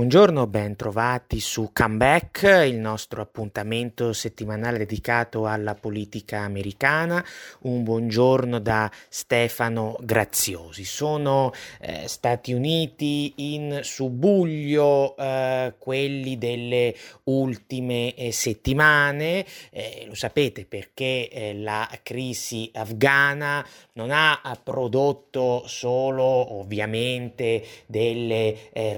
Buongiorno, ben su Comeback, il nostro appuntamento settimanale dedicato alla politica americana. Un buongiorno da Stefano Graziosi. Sono eh, Stati Uniti in subuglio eh, quelli delle ultime eh, settimane, eh, lo sapete perché eh, la crisi afghana non ha prodotto solo ovviamente delle eh,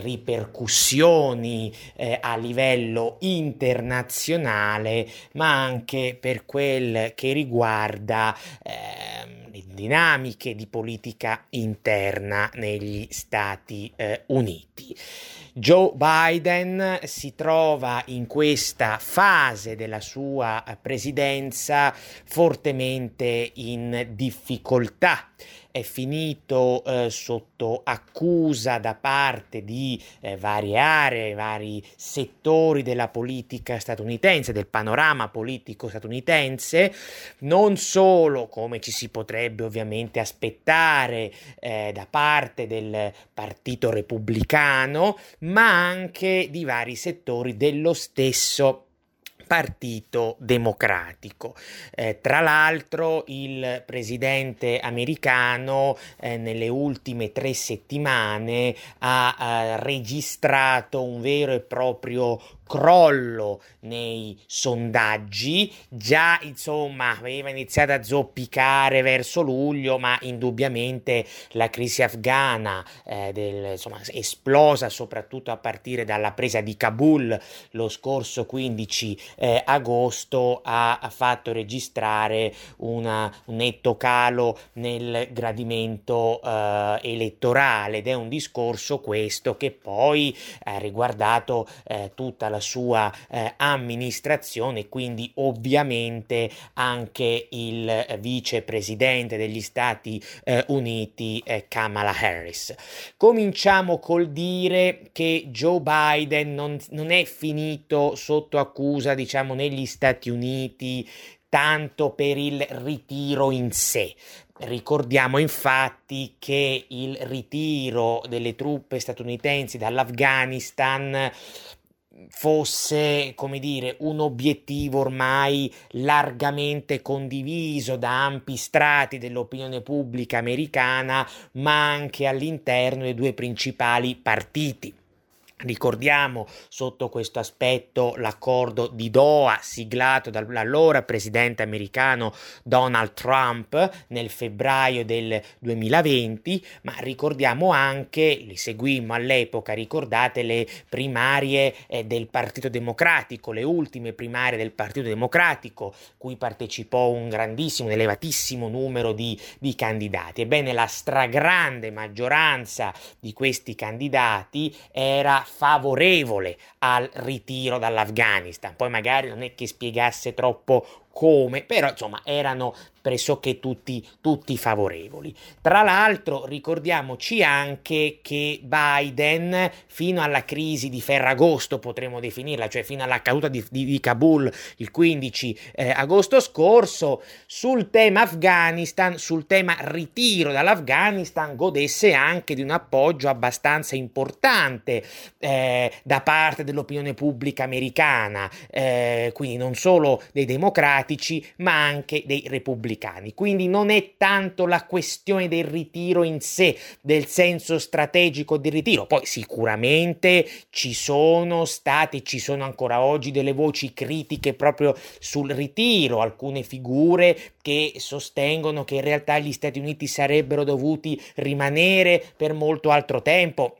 ripercussioni eh, a livello internazionale, ma anche per quel che riguarda eh, le dinamiche di politica interna negli Stati eh, Uniti. Joe Biden si trova in questa fase della sua presidenza fortemente in difficoltà è finito eh, sotto accusa da parte di eh, varie aree, vari settori della politica statunitense, del panorama politico statunitense, non solo come ci si potrebbe ovviamente aspettare eh, da parte del Partito Repubblicano, ma anche di vari settori dello stesso Partito Democratico. Eh, tra l'altro il presidente americano eh, nelle ultime tre settimane ha eh, registrato un vero e proprio crollo nei sondaggi, già insomma aveva iniziato a zoppicare verso luglio, ma indubbiamente la crisi afghana eh, del, insomma, esplosa soprattutto a partire dalla presa di Kabul lo scorso 15 eh, agosto ha, ha, fatto registrare una, un netto calo nel gradimento eh, elettorale ed è un discorso questo che poi ha riguardato eh, tutta la sua eh, amministrazione, quindi ovviamente anche il vicepresidente degli Stati eh, Uniti eh, Kamala Harris. Cominciamo col dire che Joe Biden non, non è finito sotto accusa, diciamo, negli Stati Uniti tanto per il ritiro in sé. Ricordiamo infatti che il ritiro delle truppe statunitensi dall'Afghanistan fosse, come dire, un obiettivo ormai largamente condiviso da ampi strati dell'opinione pubblica americana, ma anche all'interno dei due principali partiti. Ricordiamo sotto questo aspetto l'accordo di Doha siglato dall'allora presidente americano Donald Trump nel febbraio del 2020, ma ricordiamo anche, li seguimmo all'epoca, ricordate le primarie eh, del Partito Democratico, le ultime primarie del Partito Democratico, cui partecipò un grandissimo, un elevatissimo numero di, di candidati. Ebbene, la stragrande maggioranza di questi candidati era favorevole al ritiro dall'Afghanistan. Poi magari non è che spiegasse troppo come, però insomma erano pressoché tutti, tutti favorevoli. Tra l'altro ricordiamoci anche che Biden fino alla crisi di Ferragosto potremmo definirla, cioè fino alla caduta di, di, di Kabul il 15 eh, agosto scorso, sul tema Afghanistan, sul tema ritiro dall'Afghanistan, godesse anche di un appoggio abbastanza importante eh, da parte dell'opinione pubblica americana, eh, quindi non solo dei democratici ma anche dei repubblicani. Quindi non è tanto la questione del ritiro in sé, del senso strategico del ritiro. Poi sicuramente ci sono state, ci sono ancora oggi delle voci critiche proprio sul ritiro, alcune figure che sostengono che in realtà gli Stati Uniti sarebbero dovuti rimanere per molto altro tempo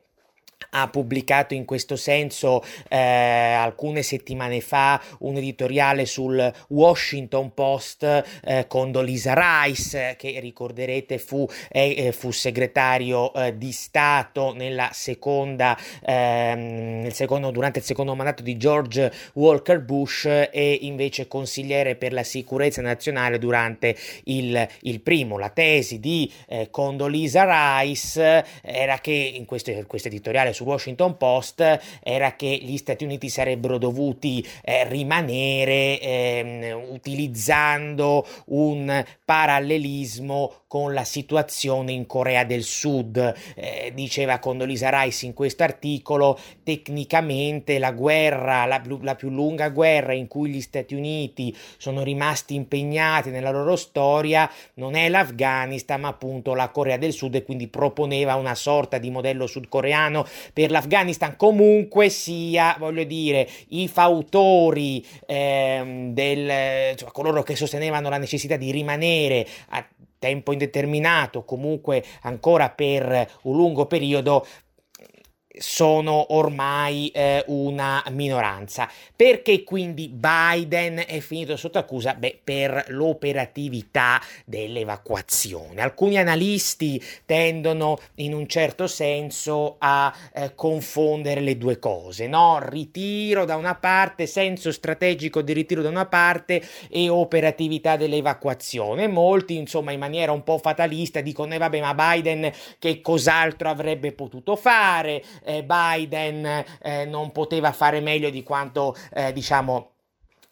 ha pubblicato in questo senso eh, alcune settimane fa un editoriale sul Washington Post eh, con Dolisa Rice che ricorderete fu, eh, fu segretario eh, di Stato nella seconda, ehm, nel secondo, durante il secondo mandato di George Walker Bush e invece consigliere per la sicurezza nazionale durante il, il primo. La tesi di eh, Condoleezza Rice era che in questo, questo editoriale su Washington Post era che gli Stati Uniti sarebbero dovuti eh, rimanere ehm, utilizzando un parallelismo con la situazione in Corea del Sud. Eh, diceva Condoleezza Rice in questo articolo, tecnicamente la guerra, la, la più lunga guerra in cui gli Stati Uniti sono rimasti impegnati nella loro storia non è l'Afghanistan ma appunto la Corea del Sud e quindi proponeva una sorta di modello sudcoreano per l'Afghanistan comunque sia voglio dire i fautori ehm, del cioè, coloro che sostenevano la necessità di rimanere a tempo indeterminato comunque ancora per un lungo periodo sono ormai eh, una minoranza. Perché quindi Biden è finito sotto accusa? Beh, per l'operatività dell'evacuazione. Alcuni analisti tendono in un certo senso a eh, confondere le due cose, no? Ritiro da una parte, senso strategico di ritiro da una parte e operatività dell'evacuazione. Molti, insomma, in maniera un po' fatalista dicono: eh, vabbè, ma Biden che cos'altro avrebbe potuto fare? Eh, Biden eh, non poteva fare meglio di quanto eh, diciamo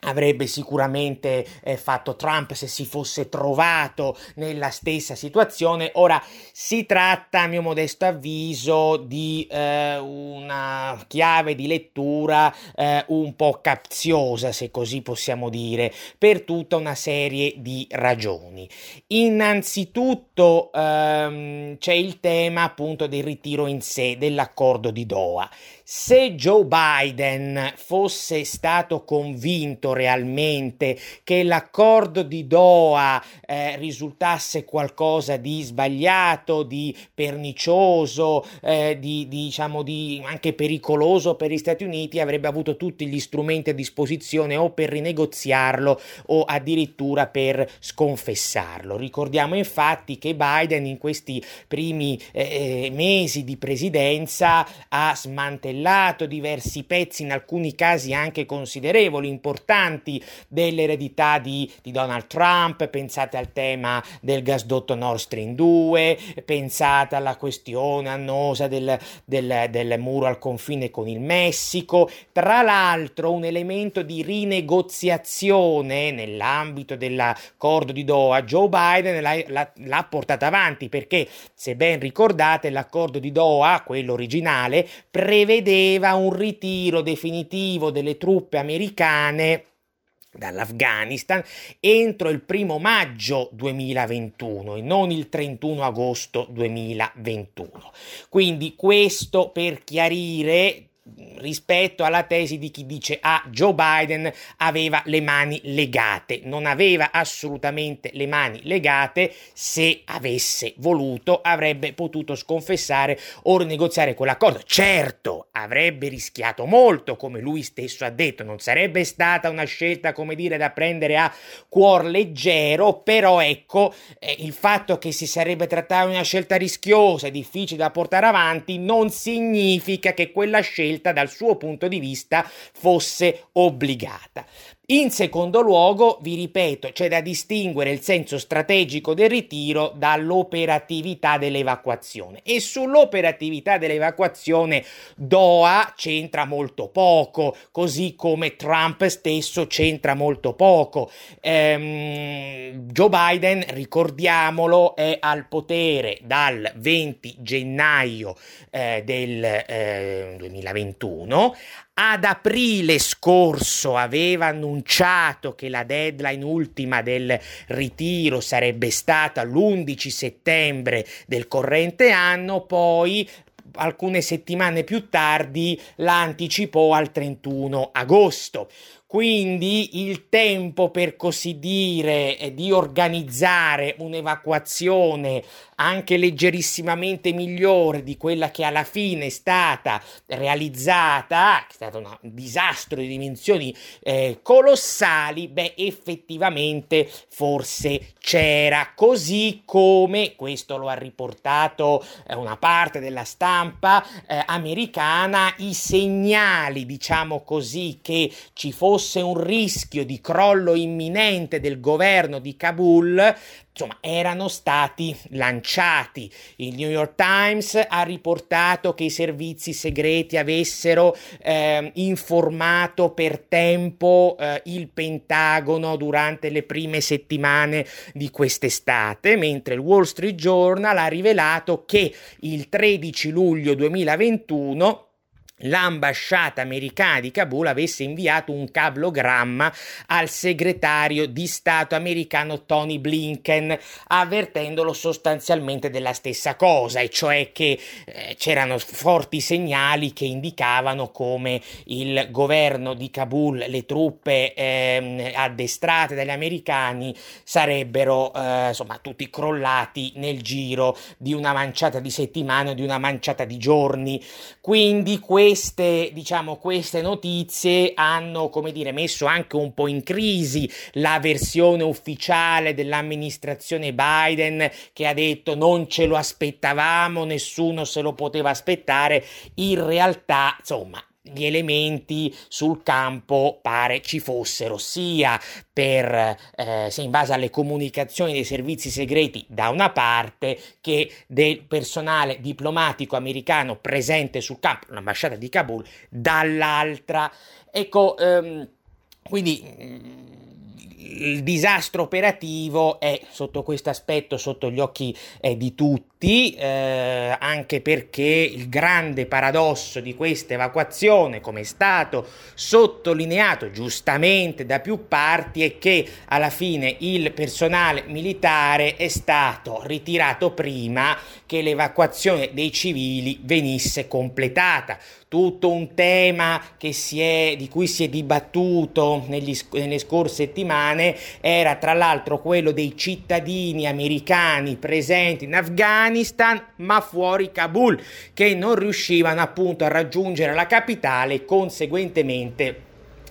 avrebbe sicuramente eh, fatto Trump se si fosse trovato nella stessa situazione. Ora si tratta, a mio modesto avviso, di eh, una chiave di lettura eh, un po' capziosa, se così possiamo dire, per tutta una serie di ragioni. Innanzitutto ehm, c'è il tema appunto del ritiro in sé dell'accordo di Doha. Se Joe Biden fosse stato convinto realmente che l'accordo di Doha eh, risultasse qualcosa di sbagliato, di pernicioso, eh, di, di, diciamo di anche pericoloso per gli Stati Uniti, avrebbe avuto tutti gli strumenti a disposizione o per rinegoziarlo o addirittura per sconfessarlo. Ricordiamo infatti che Biden in questi primi eh, eh mesi di presidenza ha smantellato smantellato diversi pezzi, in alcuni casi anche considerevoli, importanti, dell'eredità di, di Donald Trump, pensate al tema del gasdotto Nord Stream 2, pensate alla questione annosa del, del, del muro al confine con il Messico, tra l'altro un elemento di rinegoziazione nell'ambito dell'accordo di Doha, Joe Biden l'ha, l'ha, l'ha portata avanti perché, se ben ricordate, l'accordo di Doha, quello originale, prevedeva prevedeva un ritiro definitivo delle truppe americane dall'Afghanistan entro il primo maggio 2021 e non il 31 agosto 2021. Quindi questo per chiarire rispetto alla tesi di chi dice ah Joe Biden aveva le mani legate. Non aveva assolutamente le mani legate. Se avesse voluto avrebbe potuto sconfessare o rinegoziare quell'accordo. Certo avrebbe rischiato molto come lui stesso ha detto. Non sarebbe stata una scelta come dire da prendere a cuor leggero però ecco eh, il fatto che si sarebbe trattato di una scelta rischiosa difficile da portare avanti non significa che quella scelta dal suo punto di vista fosse obbligata. In secondo luogo, vi ripeto, c'è da distinguere il senso strategico del ritiro dall'operatività dell'evacuazione e sull'operatività dell'evacuazione Doha c'entra molto poco, così come Trump stesso c'entra molto poco. Ehm, Joe Biden, ricordiamolo, è al potere dal 20 gennaio eh, del eh, 2021 ad aprile scorso aveva annunciato che la deadline ultima del ritiro sarebbe stata l'11 settembre del corrente anno, poi alcune settimane più tardi la anticipò al 31 agosto. Quindi il tempo, per così dire, di organizzare un'evacuazione anche leggerissimamente migliore di quella che alla fine è stata realizzata, è stato un disastro di dimensioni eh, colossali, beh, effettivamente forse c'era, così come questo lo ha riportato eh, una parte della stampa eh, americana, i segnali, diciamo così, che ci fosse fosse un rischio di crollo imminente del governo di Kabul, insomma, erano stati lanciati. Il New York Times ha riportato che i servizi segreti avessero eh, informato per tempo eh, il Pentagono durante le prime settimane di quest'estate, mentre il Wall Street Journal ha rivelato che il 13 luglio 2021 l'ambasciata americana di Kabul avesse inviato un cablogramma al segretario di Stato americano Tony Blinken, avvertendolo sostanzialmente della stessa cosa, e cioè che eh, c'erano forti segnali che indicavano come il governo di Kabul, le truppe eh, addestrate dagli americani sarebbero eh, insomma tutti crollati nel giro di una manciata di settimane o di una manciata di giorni. Quindi questo queste, diciamo, queste notizie hanno, come dire, messo anche un po' in crisi la versione ufficiale dell'amministrazione Biden che ha detto non ce lo aspettavamo, nessuno se lo poteva aspettare. In realtà, insomma, gli elementi sul campo pare ci fossero sia per eh, sia in base alle comunicazioni dei servizi segreti da una parte che del personale diplomatico americano presente sul campo, l'ambasciata di Kabul, dall'altra. Ecco, ehm, quindi mm, il disastro operativo è sotto questo aspetto sotto gli occhi eh, di tutti eh, anche perché il grande paradosso di questa evacuazione, come è stato sottolineato giustamente da più parti, è che alla fine il personale militare è stato ritirato prima che l'evacuazione dei civili venisse completata tutto un tema è, di cui si è dibattuto negli, nelle scorse settimane era tra l'altro quello dei cittadini americani presenti in Afghanistan ma fuori Kabul che non riuscivano appunto a raggiungere la capitale e conseguentemente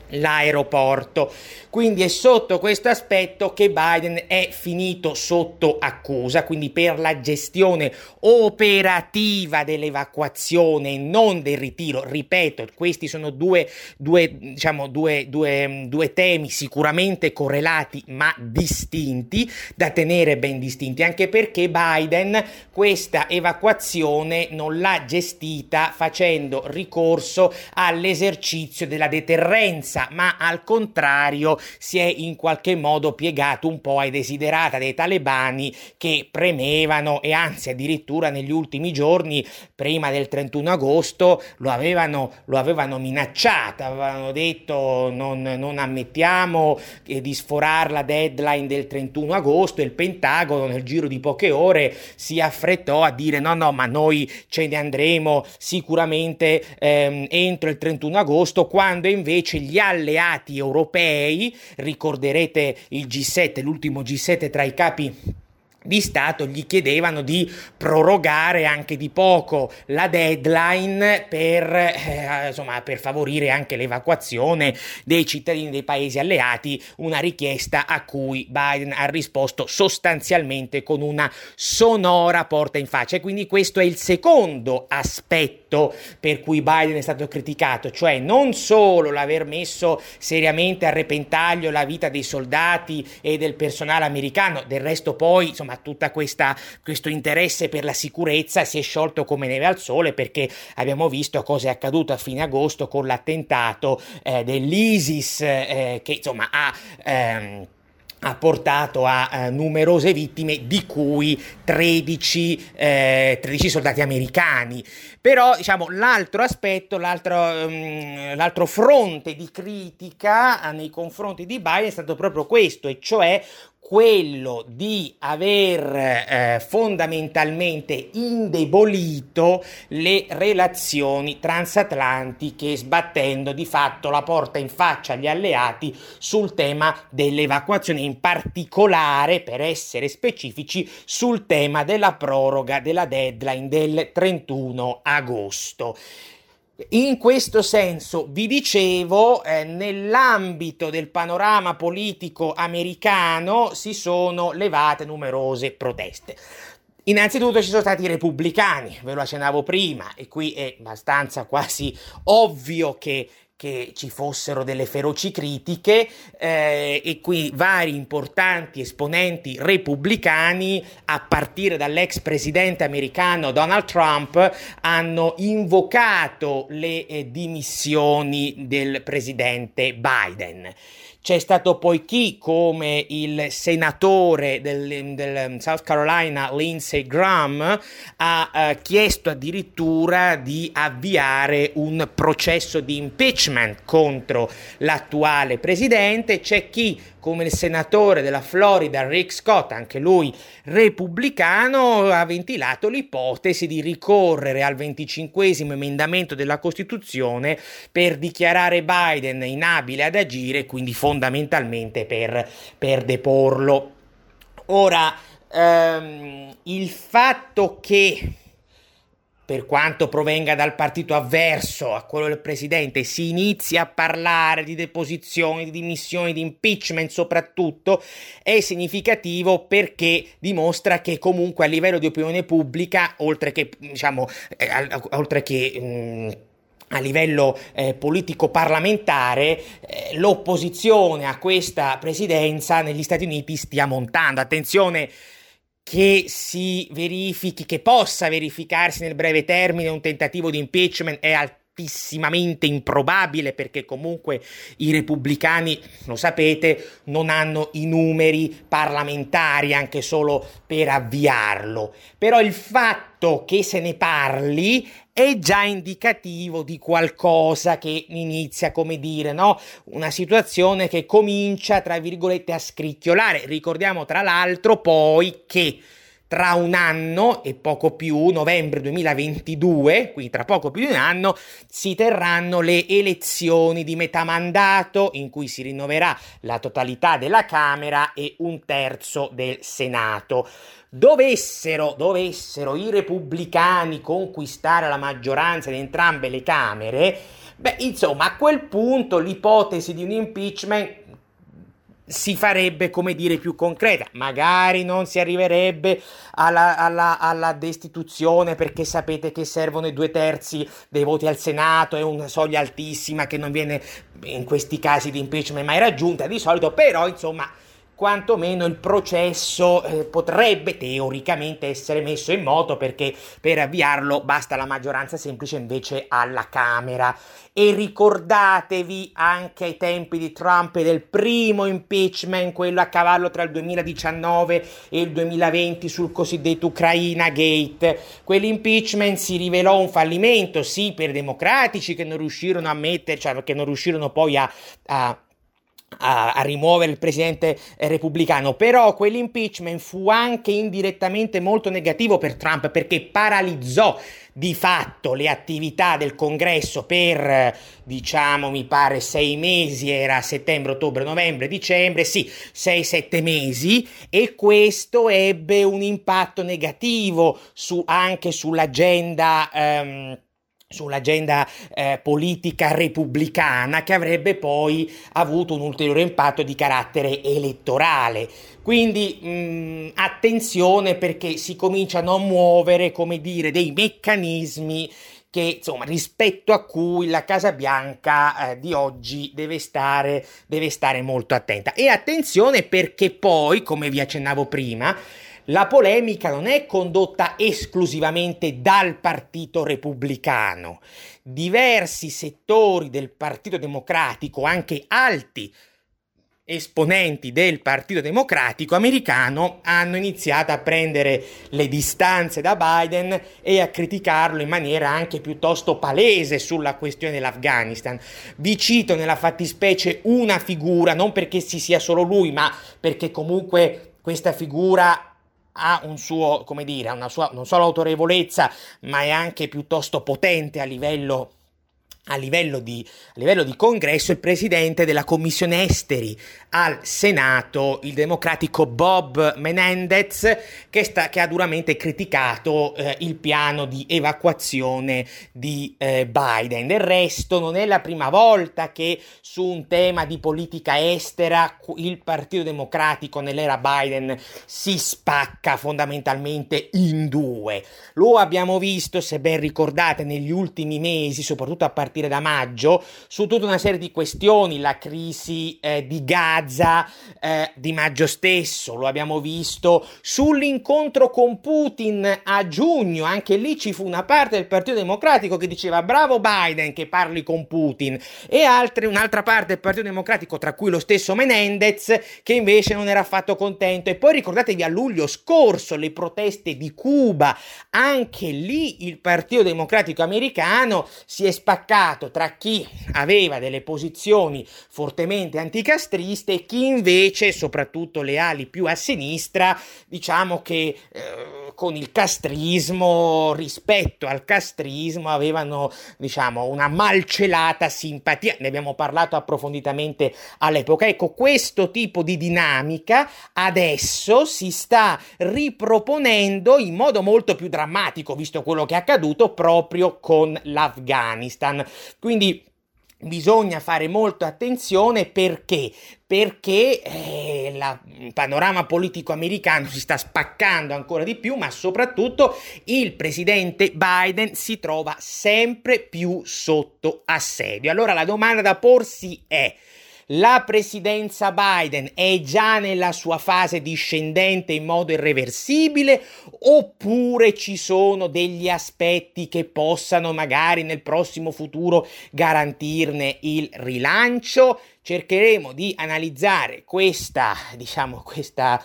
l'aeroporto. Quindi è sotto questo aspetto che Biden è finito sotto accusa, quindi per la gestione operativa dell'evacuazione non del ritiro. Ripeto, questi sono due, due, diciamo, due, due temi sicuramente correlati ma distinti, da tenere ben distinti, anche perché Biden questa evacuazione non l'ha gestita facendo ricorso all'esercizio della deterrenza stessa, ma al contrario si è in qualche modo piegato un po' ai desiderata dei talebani che premevano e anzi addirittura negli ultimi giorni, prima del 31 agosto, lo avevano, lo avevano minacciato, avevano detto non, non ammettiamo eh, di sforare la deadline del 31 agosto e il Pentagono nel giro di poche ore si affrettò a dire no no ma noi ce ne andremo sicuramente ehm, entro il 31 agosto quando invece gli altri alleati europei, ricorderete il G7, l'ultimo G7 tra i capi di Stato gli chiedevano di prorogare anche di poco la deadline per, eh, insomma, per favorire anche l'evacuazione dei cittadini dei paesi alleati, una richiesta a cui Biden ha risposto sostanzialmente con una sonora porta in faccia. E quindi questo è il secondo aspetto per cui Biden è stato criticato, cioè non solo l'aver messo seriamente a repentaglio la vita dei soldati e del personale americano, del resto poi, insomma tutto questo interesse per la sicurezza si è sciolto come neve al sole perché abbiamo visto cosa è accaduto a fine agosto con l'attentato eh, dell'ISIS eh, che insomma ha... Ehm, ha portato a eh, numerose vittime, di cui 13, eh, 13, soldati americani. Però, diciamo, l'altro aspetto, l'altro, um, l'altro fronte di critica nei confronti di Biden è stato proprio questo, e cioè quello di aver eh, fondamentalmente indebolito le relazioni transatlantiche sbattendo di fatto la porta in faccia agli alleati sul tema dell'evacuazione in particolare per essere specifici sul tema della proroga della deadline del 31 agosto in questo senso, vi dicevo, eh, nell'ambito del panorama politico americano si sono levate numerose proteste. Innanzitutto ci sono stati i repubblicani, ve lo accennavo prima, e qui è abbastanza quasi ovvio che che ci fossero delle feroci critiche eh, e qui vari importanti esponenti repubblicani, a partire dall'ex presidente americano Donald Trump, hanno invocato le eh, dimissioni del presidente Biden. C'è stato poi chi, come il senatore del, del South Carolina Lindsey Graham, ha eh, chiesto addirittura di avviare un processo di impeachment contro l'attuale presidente. C'è chi, come il senatore della Florida Rick Scott, anche lui repubblicano, ha ventilato l'ipotesi di ricorrere al 25 emendamento della Costituzione per dichiarare Biden inabile ad agire, quindi fondamentalmente per, per deporlo. Ora, ehm, il fatto che per quanto provenga dal partito avverso a quello del presidente, si inizia a parlare di deposizioni, di dimissioni, di impeachment soprattutto, è significativo perché dimostra che comunque a livello di opinione pubblica, oltre che, diciamo, eh, oltre che... Mh, mm, a livello eh, politico parlamentare eh, l'opposizione a questa presidenza negli Stati Uniti stia montando. Attenzione, che si verifichi, che possa verificarsi nel breve termine un tentativo di impeachment è altissimamente improbabile perché comunque i repubblicani, lo sapete, non hanno i numeri parlamentari anche solo per avviarlo. Però il fatto che se ne parli è già indicativo di qualcosa che inizia, come dire, no? Una situazione che comincia, tra virgolette, a scricchiolare. Ricordiamo tra l'altro poi che tra un anno e poco più, novembre 2022, quindi tra poco più di un anno, si terranno le elezioni di metà mandato in cui si rinnoverà la totalità della Camera e un terzo del Senato. Dovessero, dovessero i repubblicani conquistare la maggioranza in entrambe le Camere, beh, insomma, a quel punto l'ipotesi di un impeachment si farebbe, come dire, più concreta. Magari non si arriverebbe alla, alla, alla, destituzione perché sapete che servono i due terzi dei voti al Senato, è una soglia altissima che non viene in questi casi di impeachment mai raggiunta di solito, però insomma quantomeno il processo eh, potrebbe teoricamente essere messo in moto perché per avviarlo basta la maggioranza semplice invece alla Camera. E ricordatevi anche ai tempi di Trump e del primo impeachment, quello a cavallo tra il 2019 e il 2020 sul cosiddetto Ucraina Gate. Quell'impeachment si rivelò un fallimento, sì, per democratici che non riuscirono a mettere, cioè che non riuscirono poi a, a a, a, rimuovere il presidente repubblicano, però quell'impeachment fu anche indirettamente molto negativo per Trump perché paralizzò di fatto le attività del congresso per diciamo mi pare sei mesi era settembre ottobre novembre dicembre sì sei sette mesi e questo ebbe un impatto negativo su, anche sull'agenda um, sull'agenda eh, politica repubblicana che avrebbe poi avuto un ulteriore impatto di carattere elettorale. Quindi mh, attenzione perché si cominciano a muovere, come dire, dei meccanismi che insomma rispetto a cui la Casa Bianca eh, di oggi deve stare, deve stare molto attenta. E attenzione perché poi, come vi accennavo prima, la polemica non è condotta esclusivamente dal Partito Repubblicano. Diversi settori del Partito Democratico, anche alti esponenti del Partito Democratico americano hanno iniziato a prendere le distanze da Biden e a criticarlo in maniera anche piuttosto palese sulla questione dell'Afghanistan. Vi cito nella fattispecie una figura, non perché ci sia solo lui, ma perché comunque questa figura ha un suo, come dire, una sua non solo autorevolezza, ma è anche piuttosto potente a livello a livello, di, a livello di congresso il presidente della commissione esteri al Senato, il democratico Bob Menendez, che, sta, che ha duramente criticato eh, il piano di evacuazione di eh, Biden. Del resto non è la prima volta che su un tema di politica estera il Partito Democratico nell'era Biden si spacca fondamentalmente in due. Lo abbiamo visto, se ben ricordate, negli ultimi mesi, soprattutto a partire partire da maggio su tutta una serie di questioni, la crisi eh, di Gaza eh, di maggio stesso, lo abbiamo visto sull'incontro con Putin a giugno, anche lì ci fu una parte del Partito Democratico che diceva bravo Biden che parli con Putin e altre, un'altra parte del Partito Democratico, tra cui lo stesso Menendez, che invece non era affatto contento. E poi ricordatevi a luglio scorso le proteste di Cuba, anche lì il Partito Democratico americano si è spaccato tra chi aveva delle posizioni fortemente anticastriste e chi invece, soprattutto le ali più a sinistra, diciamo che eh, con il castrismo, rispetto al castrismo, avevano diciamo una malcelata simpatia. Ne abbiamo parlato approfonditamente all'epoca. Ecco, questo tipo di dinamica adesso si sta riproponendo in modo molto più drammatico, visto quello che è accaduto proprio con l'Afghanistan. Quindi bisogna fare molta attenzione perché perché eh, il panorama politico americano si sta spaccando ancora di più, ma soprattutto il presidente Biden si trova sempre più sotto assedio. Allora la domanda da porsi è la presidenza Biden è già nella sua fase discendente in modo irreversibile oppure ci sono degli aspetti che possano magari nel prossimo futuro garantirne il rilancio? Cercheremo di analizzare questa, diciamo, questa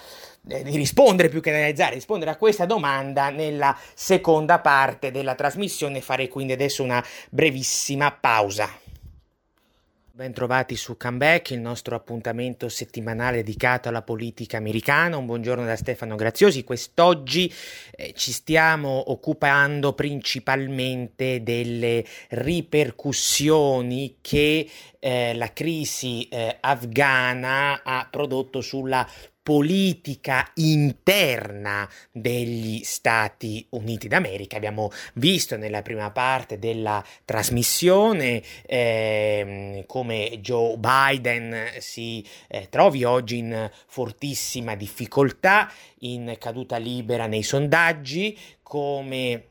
eh, di rispondere più che analizzare, rispondere a questa domanda nella seconda parte della trasmissione. Farei quindi adesso una brevissima pausa. Bentrovati su Comeback, il nostro appuntamento settimanale dedicato alla politica americana. Un buongiorno da Stefano Graziosi. Quest'oggi eh, ci stiamo occupando principalmente delle ripercussioni che eh, la crisi eh, afghana ha prodotto sulla politica interna degli Stati Uniti d'America. Abbiamo visto nella prima parte della trasmissione eh, come Joe Biden si eh, trovi oggi in fortissima difficoltà, in caduta libera nei sondaggi, come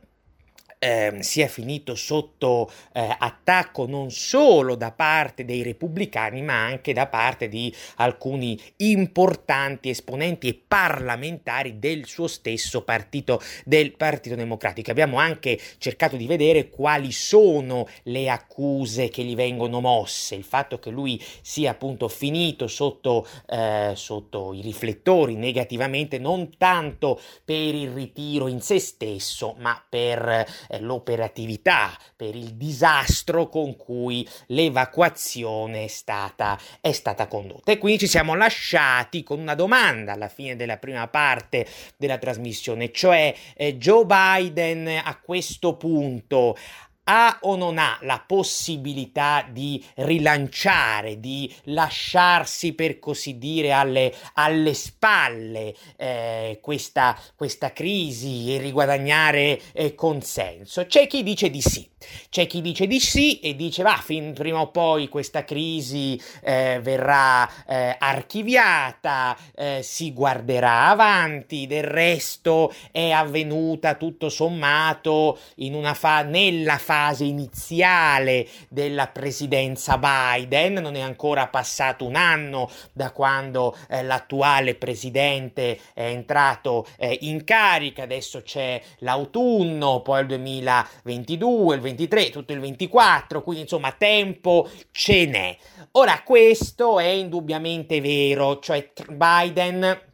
eh, sia finito sotto eh, attacco non solo da parte dei repubblicani, ma anche da parte di alcuni importanti esponenti e parlamentari del suo stesso partito, del Partito Democratico. Abbiamo anche cercato di vedere quali sono le accuse che gli vengono mosse, il fatto che lui sia appunto finito sotto, eh, sotto i riflettori negativamente, non tanto per il ritiro in se stesso, ma per l'operatività, per il disastro con cui l'evacuazione è stata, è stata condotta. E quindi ci siamo lasciati con una domanda alla fine della prima parte della trasmissione, cioè eh, Joe Biden a questo punto ha o non ha la possibilità di rilanciare, di lasciarsi per così dire alle, alle spalle eh, questa, questa, crisi e riguadagnare eh, consenso? C'è chi dice di sì. C'è chi dice di sì e dice va, fin prima o poi questa crisi eh, verrà eh, archiviata, eh, si guarderà avanti, del resto è avvenuta tutto sommato fa- nella fase iniziale della presidenza Biden, non è ancora passato un anno da quando eh, l'attuale presidente è entrato eh, in carica, adesso c'è l'autunno, poi il 2022, il 23, tutto il 24, quindi insomma tempo ce n'è. Ora questo è indubbiamente vero, cioè Biden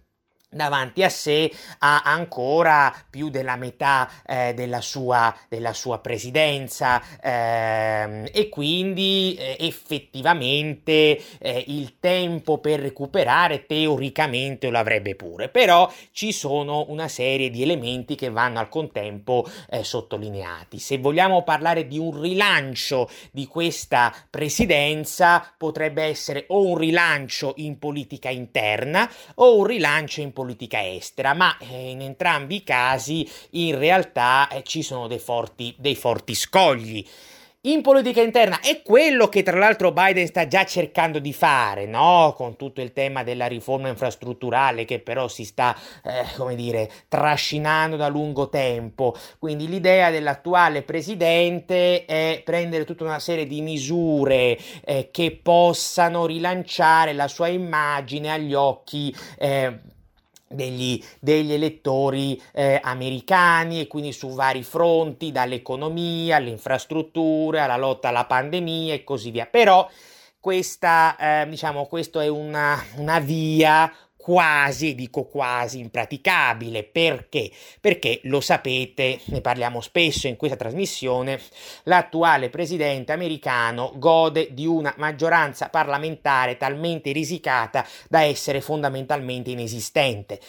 davanti a sé ha ancora più della metà eh, della, sua, della, sua, presidenza eh, e quindi eh, effettivamente eh, il tempo per recuperare teoricamente lo avrebbe pure. Però ci sono una serie di elementi che vanno al contempo eh, sottolineati. Se vogliamo parlare di un rilancio di questa presidenza potrebbe essere o un rilancio in politica interna o un rilancio in politica estera, ma eh, in entrambi i casi in realtà eh, ci sono dei forti, dei forti scogli. in politica interna è quello che tra l'altro Biden sta già cercando di fare, no? Con tutto il tema della riforma infrastrutturale che però si sta, eh, come dire, trascinando da lungo tempo. Quindi l'idea dell'attuale presidente è prendere tutta una serie di misure eh, che possano rilanciare la sua immagine agli occhi eh, degli, degli elettori eh, americani e quindi su vari fronti, dall'economia alle infrastrutture, alla lotta alla pandemia e così via. Però questa, eh, diciamo, questo è una, una via quasi, dico quasi, impraticabile. Perché? Perché lo sapete, ne parliamo spesso in questa trasmissione, l'attuale presidente americano gode di una maggioranza parlamentare talmente risicata da essere fondamentalmente inesistente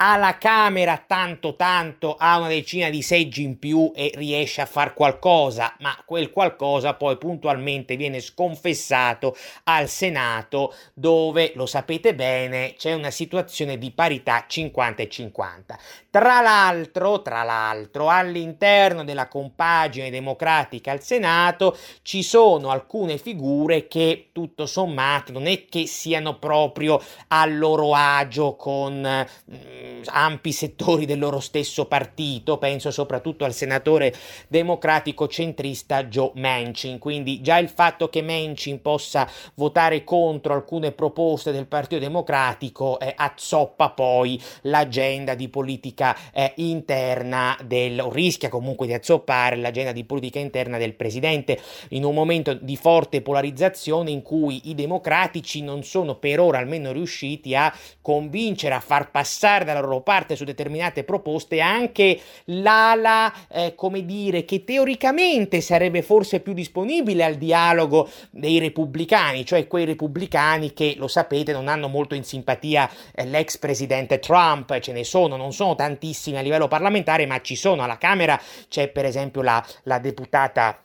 alla Camera tanto tanto ha una decina di seggi in più e riesce a far qualcosa, ma quel qualcosa poi puntualmente viene sconfessato al Senato dove, lo sapete bene, c'è una situazione di parità 50 e 50. Tra l'altro, tra l'altro, all'interno della compagine democratica al Senato ci sono alcune figure che tutto sommato non è che siano proprio a loro agio con mm, ampi settori del loro stesso partito, penso soprattutto al senatore democratico centrista Joe Manchin, quindi già il fatto che Manchin possa votare contro alcune proposte del Partito Democratico eh, azzoppa poi l'agenda di politica eh, interna del, o rischia comunque di azzoppare l'agenda di politica interna del presidente in un momento di forte polarizzazione in cui i democratici non sono per ora almeno riusciti a convincere, a far passare dalla loro parte su determinate proposte anche l'ala, eh, come dire, che teoricamente sarebbe forse più disponibile al dialogo dei repubblicani, cioè quei repubblicani che, lo sapete, non hanno molto in simpatia eh, l'ex presidente Trump, ce ne sono, non sono tantissimi a livello parlamentare, ma ci sono. Alla Camera c'è per esempio la, la deputata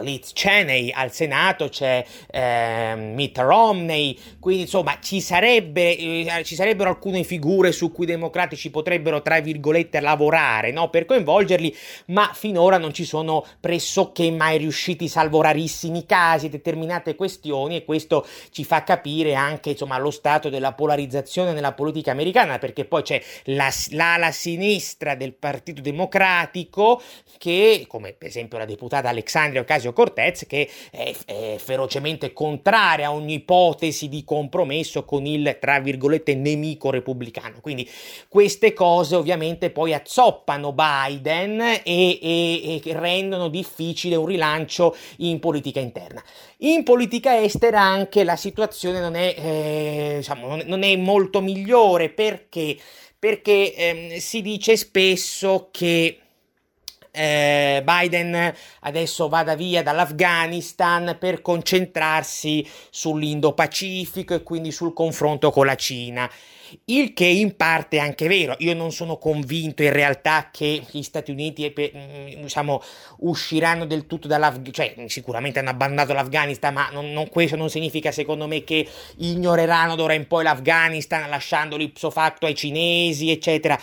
Liz Cheney al Senato c'è eh, Mitt Romney, quindi insomma ci, sarebbe, eh, ci, sarebbero alcune figure su cui i democratici potrebbero tra virgolette lavorare no? per coinvolgerli, ma finora non ci sono pressoché mai riusciti, salvo rarissimi casi, determinate questioni e questo ci fa capire anche insomma lo stato della polarizzazione nella politica americana perché poi c'è la, l'ala sinistra del Partito Democratico che come per esempio la deputata Alexandria Ocasio Cortez che è, è ferocemente contraria a ogni ipotesi di compromesso con il, tra virgolette, nemico repubblicano. Quindi queste cose ovviamente poi azzoppano Biden e, e, e rendono difficile un rilancio in politica interna. In politica estera anche la situazione non è, eh, diciamo, non è molto migliore perché, perché ehm, si dice spesso che eh, Biden adesso vada via dall'Afghanistan per concentrarsi sull'Indo-Pacifico e quindi sul confronto con la Cina il che in parte è anche vero. Io non sono convinto in realtà che gli Stati Uniti mm, diciamo, usciranno del tutto dall'Afghanistan, cioè sicuramente hanno abbandonato l'Afghanistan, ma non, non, questo non significa secondo me che ignoreranno d'ora in poi l'Afghanistan lasciandolo ipso facto ai cinesi, eccetera.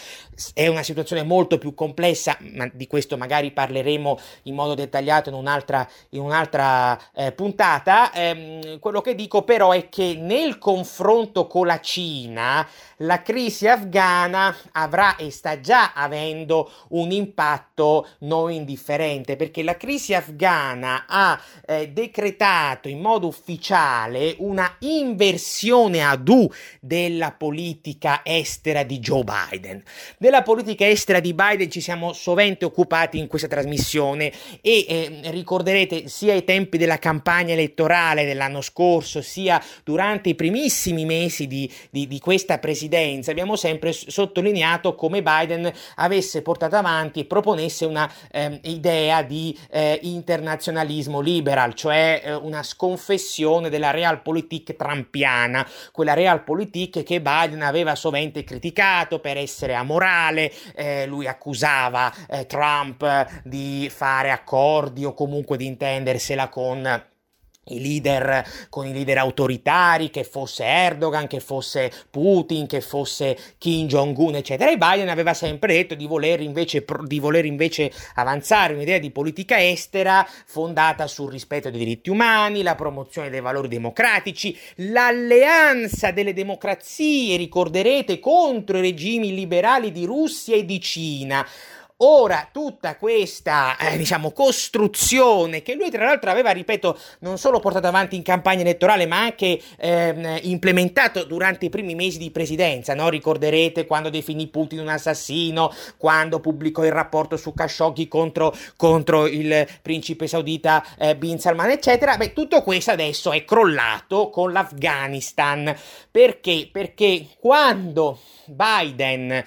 È una situazione molto più complessa, ma di questo magari parleremo in modo dettagliato in un'altra, in un'altra eh, puntata. Eh, quello che dico però è che nel confronto con la Cina, la crisi afghana avrà e sta già avendo un impatto non indifferente perché la crisi afghana ha eh, decretato in modo ufficiale una inversione ad U della politica estera di Joe Biden. Della politica estera di Biden ci siamo sovente occupati in questa trasmissione e eh, ricorderete sia ai tempi della campagna elettorale dell'anno scorso sia durante i primissimi mesi di, di, di questa presidenza abbiamo sempre sottolineato come Biden avesse portato avanti e proponesse una eh, idea di eh, internazionalismo liberal, cioè eh, una sconfessione della realpolitik trampiana, quella realpolitik che Biden aveva sovente criticato per essere amorale, eh, lui accusava eh, Trump di fare accordi o comunque di intendersela con i leader con i leader autoritari, che fosse Erdogan, che fosse Putin, che fosse Kim Jong-un, eccetera. E Biden aveva sempre detto di voler invece, di voler invece avanzare un'idea di politica estera fondata sul rispetto dei diritti umani, la promozione dei valori democratici, l'alleanza delle democrazie, ricorderete, contro i regimi liberali di Russia e di Cina. Ora, tutta questa, eh, diciamo, costruzione che lui tra l'altro aveva, ripeto, non solo portato avanti in campagna elettorale, ma anche eh, implementato durante i primi mesi di presidenza, no? Ricorderete quando definì Putin un assassino, quando pubblicò il rapporto su Khashoggi contro, contro il principe saudita eh, Bin Salman, eccetera. Beh, tutto questo adesso è crollato con l'Afghanistan. Perché? Perché quando Biden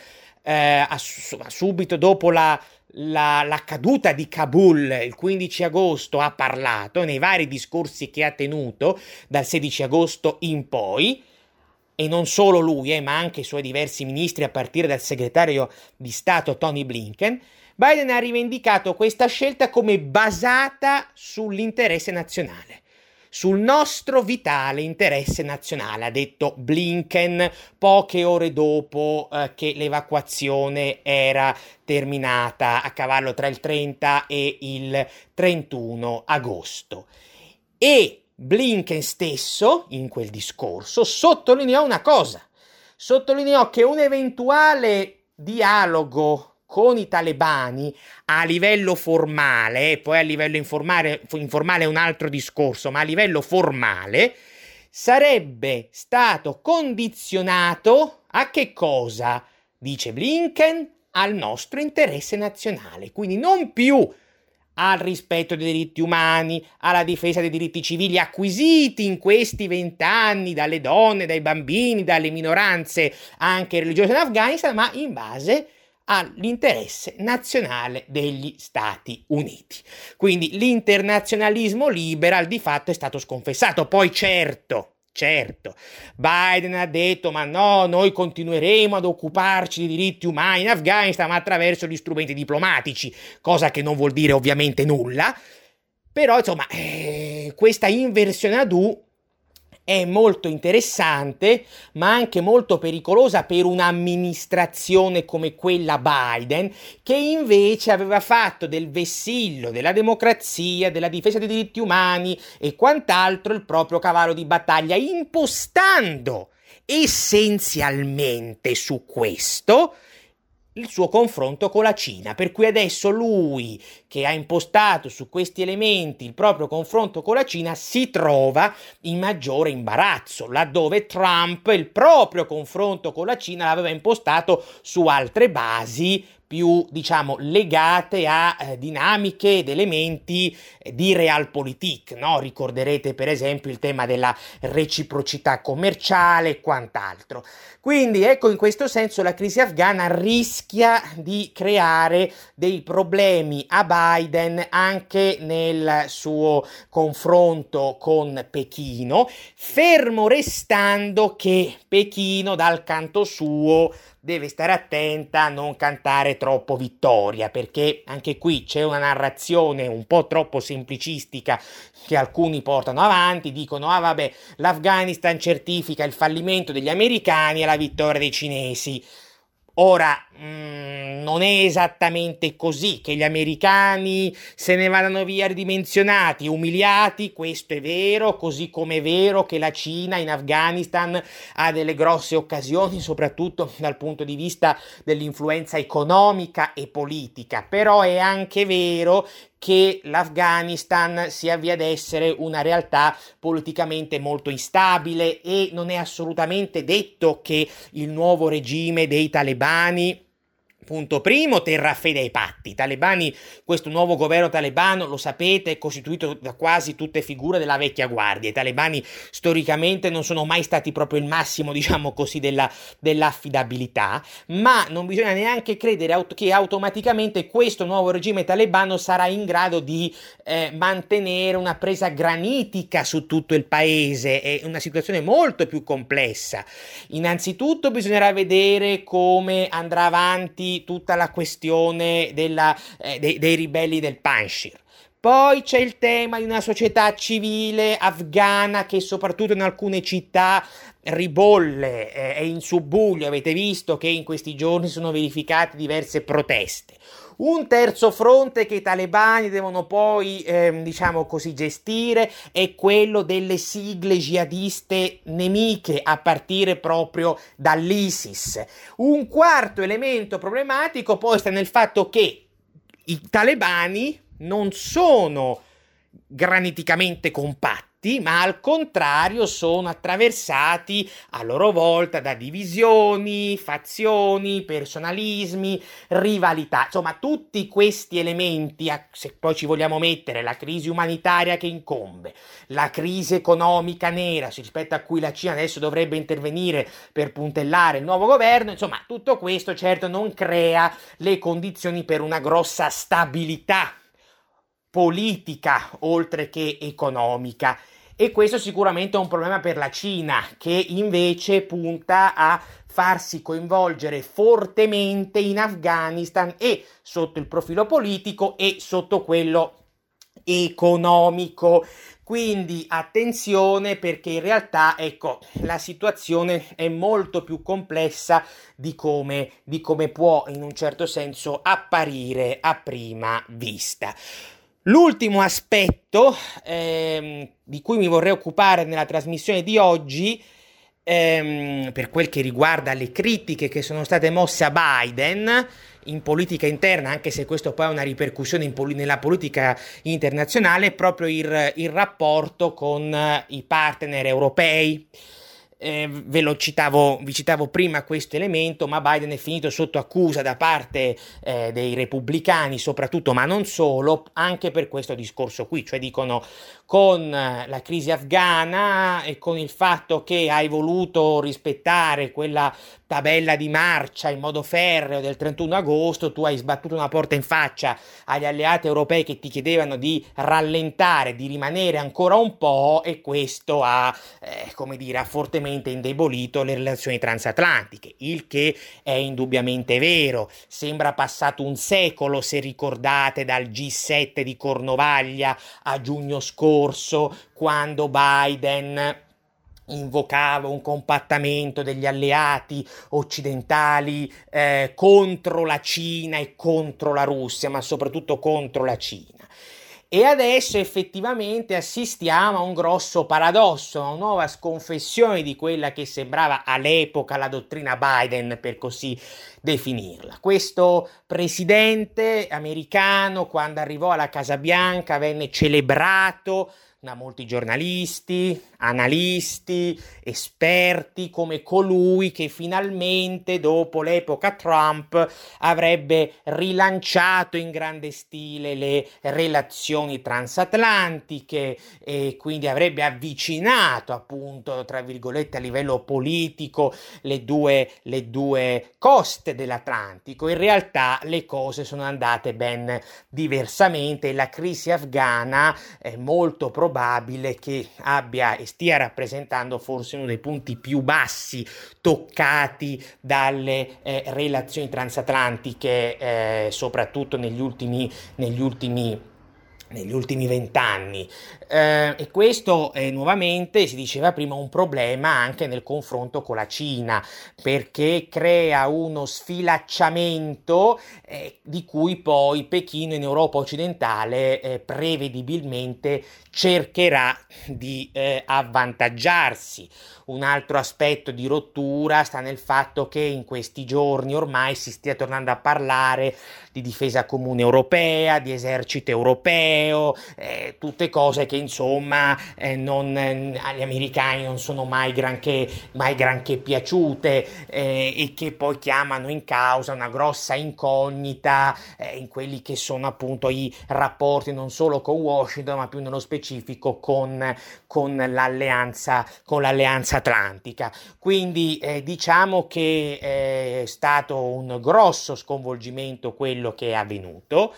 eh, subito dopo la, la, la, caduta di Kabul il 15 agosto ha parlato nei vari discorsi che ha tenuto dal 16 agosto in poi e non solo lui, eh, ma anche i suoi diversi ministri a partire dal segretario di Stato Tony Blinken, Biden ha rivendicato questa scelta come basata sull'interesse nazionale sul nostro vitale interesse nazionale, ha detto Blinken poche ore dopo eh, che l'evacuazione era terminata a cavallo tra il 30 e il 31 agosto. E Blinken stesso, in quel discorso, sottolineò una cosa, sottolineò che un eventuale dialogo con i talebani a livello formale, poi a livello informale, informale è un altro discorso, ma a livello formale, sarebbe stato condizionato a che cosa? Dice Blinken, al nostro interesse nazionale, quindi non più al rispetto dei diritti umani, alla difesa dei diritti civili acquisiti in questi vent'anni dalle donne, dai bambini, dalle minoranze anche religiose in Afghanistan, ma in base a all'interesse nazionale degli Stati Uniti. Quindi l'internazionalismo liberal di fatto è stato sconfessato. Poi certo, Certo, Biden ha detto ma no, noi continueremo ad occuparci di diritti umani in Afghanistan ma attraverso gli strumenti diplomatici, cosa che non vuol dire ovviamente nulla, però insomma eh, questa inversione ad U è molto interessante, ma anche molto pericolosa per un'amministrazione come quella Biden, che invece aveva fatto del vessillo della democrazia, della difesa dei diritti umani e quant'altro il proprio cavallo di battaglia, impostando essenzialmente su questo il suo confronto con la Cina, per cui adesso lui che ha impostato su questi elementi il proprio confronto con la Cina si trova in maggiore imbarazzo, laddove Trump il proprio confronto con la Cina l'aveva impostato su altre basi più, diciamo, legate a eh, dinamiche ed elementi eh, di realpolitik, no? Ricorderete per esempio il tema della reciprocità commerciale e quant'altro. Quindi ecco in questo senso la crisi afghana rischia di creare dei problemi a Biden anche nel suo confronto con Pechino, fermo restando che Pechino dal canto suo deve stare attenta a non cantare troppo vittoria, perché anche qui c'è una narrazione un po' troppo semplicistica che alcuni portano avanti, dicono ah vabbè, l'Afghanistan certifica il fallimento degli americani e la vittoria dei cinesi. Ora, mh, mm, non è esattamente così che gli americani se ne vadano via ridimensionati, umiliati, questo è vero, così come è vero che la Cina in Afghanistan ha delle grosse occasioni, soprattutto dal punto di vista dell'influenza economica e politica, però è anche vero che l'Afghanistan si avvia ad essere una realtà politicamente molto instabile e non è assolutamente detto che il nuovo regime dei talebani Punto primo, fede ai patti. I talebani, questo nuovo governo talebano, lo sapete, è costituito da quasi tutte figure della vecchia guardia. I talebani storicamente non sono mai stati proprio il massimo, diciamo così, della, dell'affidabilità, ma non bisogna neanche credere che automaticamente questo nuovo regime talebano sarà in grado di eh, mantenere una presa granitica su tutto il paese. È una situazione molto più complessa. Innanzitutto bisognerà vedere come andrà avanti tutta la questione della, eh, dei, dei, ribelli del Panshir. Poi c'è il tema di una società civile afghana che soprattutto in alcune città ribolle, eh, è in subbuglio. Avete visto che in questi giorni sono verificate diverse proteste. Un terzo fronte che i talebani devono poi, eh, diciamo così, gestire è quello delle sigle jihadiste nemiche, a partire proprio dall'ISIS. Un quarto elemento problematico poi sta nel fatto che i talebani non sono graniticamente compatti ma al contrario sono attraversati a loro volta da divisioni, fazioni, personalismi, rivalità. Insomma, tutti questi elementi, se poi ci vogliamo mettere la crisi umanitaria che incombe, la crisi economica nera rispetto a cui la Cina adesso dovrebbe intervenire per puntellare il nuovo governo, insomma, tutto questo certo non crea le condizioni per una grossa stabilità politica oltre che economica. E questo sicuramente è un problema per la Cina, che invece punta a farsi coinvolgere fortemente in Afghanistan e sotto il profilo politico e sotto quello economico. Quindi attenzione perché in realtà ecco, la situazione è molto più complessa di come, di come può in un certo senso apparire a prima vista. L'ultimo aspetto ehm, di cui mi vorrei occupare nella trasmissione di oggi, ehm, per quel che riguarda le critiche che sono state mosse a Biden in politica interna, anche se questo poi ha una ripercussione pol- nella politica internazionale, è proprio il, il rapporto con i partner europei eh, ve lo citavo, vi citavo prima questo elemento, ma Biden è finito sotto accusa da parte eh, dei repubblicani, soprattutto, ma non solo, anche per questo discorso qui, cioè dicono con eh, la crisi afghana e con il fatto che hai voluto rispettare quella tabella di marcia in modo ferreo del 31 agosto, tu hai sbattuto una porta in faccia agli alleati europei che ti chiedevano di rallentare, di rimanere ancora un po' e questo ha, eh, come dire, ha fortemente indebolito le relazioni transatlantiche, il che è indubbiamente vero. Sembra passato un secolo, se ricordate, dal G7 di Cornovaglia a giugno scorso, quando Biden invocava un compattamento degli alleati occidentali eh, contro la Cina e contro la Russia, ma soprattutto contro la Cina. E adesso effettivamente assistiamo a un grosso paradosso, a una nuova sconfessione di quella che sembrava all'epoca la dottrina Biden, per così definirla. Questo presidente americano, quando arrivò alla Casa Bianca, venne celebrato da molti giornalisti, analisti, esperti come colui che finalmente dopo l'epoca Trump avrebbe rilanciato in grande stile le relazioni transatlantiche e quindi avrebbe avvicinato appunto tra virgolette a livello politico le due, le due coste dell'Atlantico. In realtà le cose sono andate ben diversamente e la crisi afghana è molto probabile che abbia stia rappresentando forse uno dei punti più bassi toccati dalle eh, relazioni transatlantiche, eh, soprattutto negli ultimi, negli ultimi negli ultimi vent'anni eh, e questo è nuovamente, si diceva prima, un problema anche nel confronto con la Cina perché crea uno sfilacciamento eh, di cui poi Pechino in Europa occidentale eh, prevedibilmente cercherà di eh, avvantaggiarsi. Un altro aspetto di rottura sta nel fatto che in questi giorni ormai si stia tornando a parlare di difesa comune europea, di esercito europeo, eh, tutte cose che insomma eh, non, eh, agli americani non sono mai granché, mai granché piaciute eh, e che poi chiamano in causa una grossa incognita eh, in quelli che sono appunto i rapporti non solo con Washington ma più nello specifico con, con, l'alleanza, con l'alleanza atlantica. Quindi eh, diciamo che è stato un grosso sconvolgimento quello che è avvenuto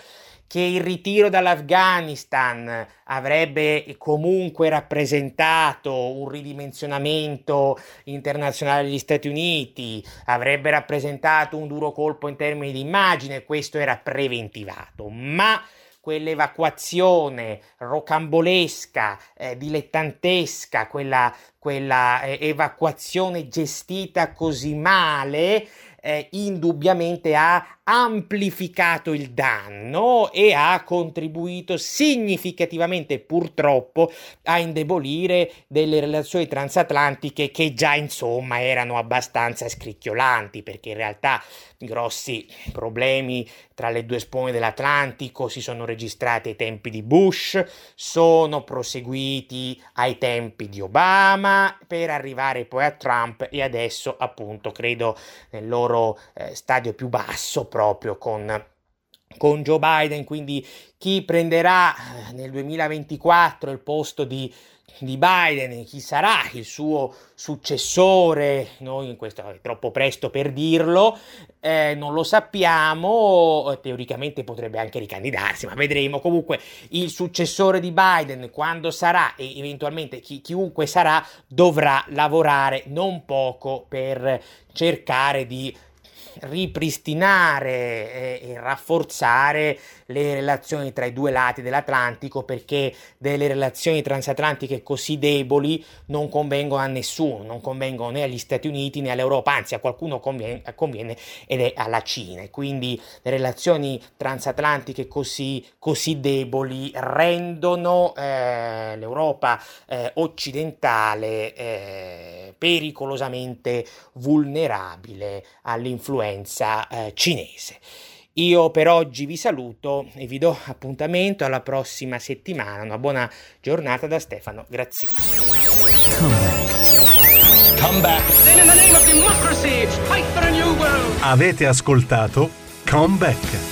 che il ritiro dall'Afghanistan avrebbe comunque rappresentato un ridimensionamento internazionale degli Stati Uniti, avrebbe rappresentato un duro colpo in termini di immagine, questo era preventivato, ma quell'evacuazione rocambolesca, eh, dilettantesca, quella, quella eh, evacuazione gestita così male, eh, indubbiamente ha amplificato il danno e ha contribuito significativamente purtroppo a indebolire delle relazioni transatlantiche che già insomma erano abbastanza scricchiolanti perché in realtà grossi problemi tra le due sponde dell'Atlantico si sono registrati ai tempi di Bush, sono proseguiti ai tempi di Obama per arrivare poi a Trump e adesso appunto credo nel loro eh, stadio più basso proprio con con Joe Biden, quindi chi prenderà eh, nel 2024 il posto di, di Biden, chi sarà il suo successore, noi questo è troppo presto per dirlo, eh, non lo sappiamo, teoricamente potrebbe anche ricandidarsi, ma vedremo. Comunque il successore di Biden quando sarà e eventualmente chi, chiunque sarà dovrà lavorare non poco per cercare di ripristinare e, rafforzare le relazioni tra i due lati dell'Atlantico perché delle relazioni transatlantiche così deboli non convengono a nessuno, non convengono né agli Stati Uniti né all'Europa, anzi a qualcuno conviene, conviene ed è alla Cina. Quindi le relazioni transatlantiche così, così deboli rendono eh, l'Europa eh, occidentale eh, pericolosamente vulnerabile all'influenza eh, cinese. Io per oggi vi saluto e vi do appuntamento alla prossima settimana. Una buona giornata da Stefano Grazie. Avete ascoltato Come Back.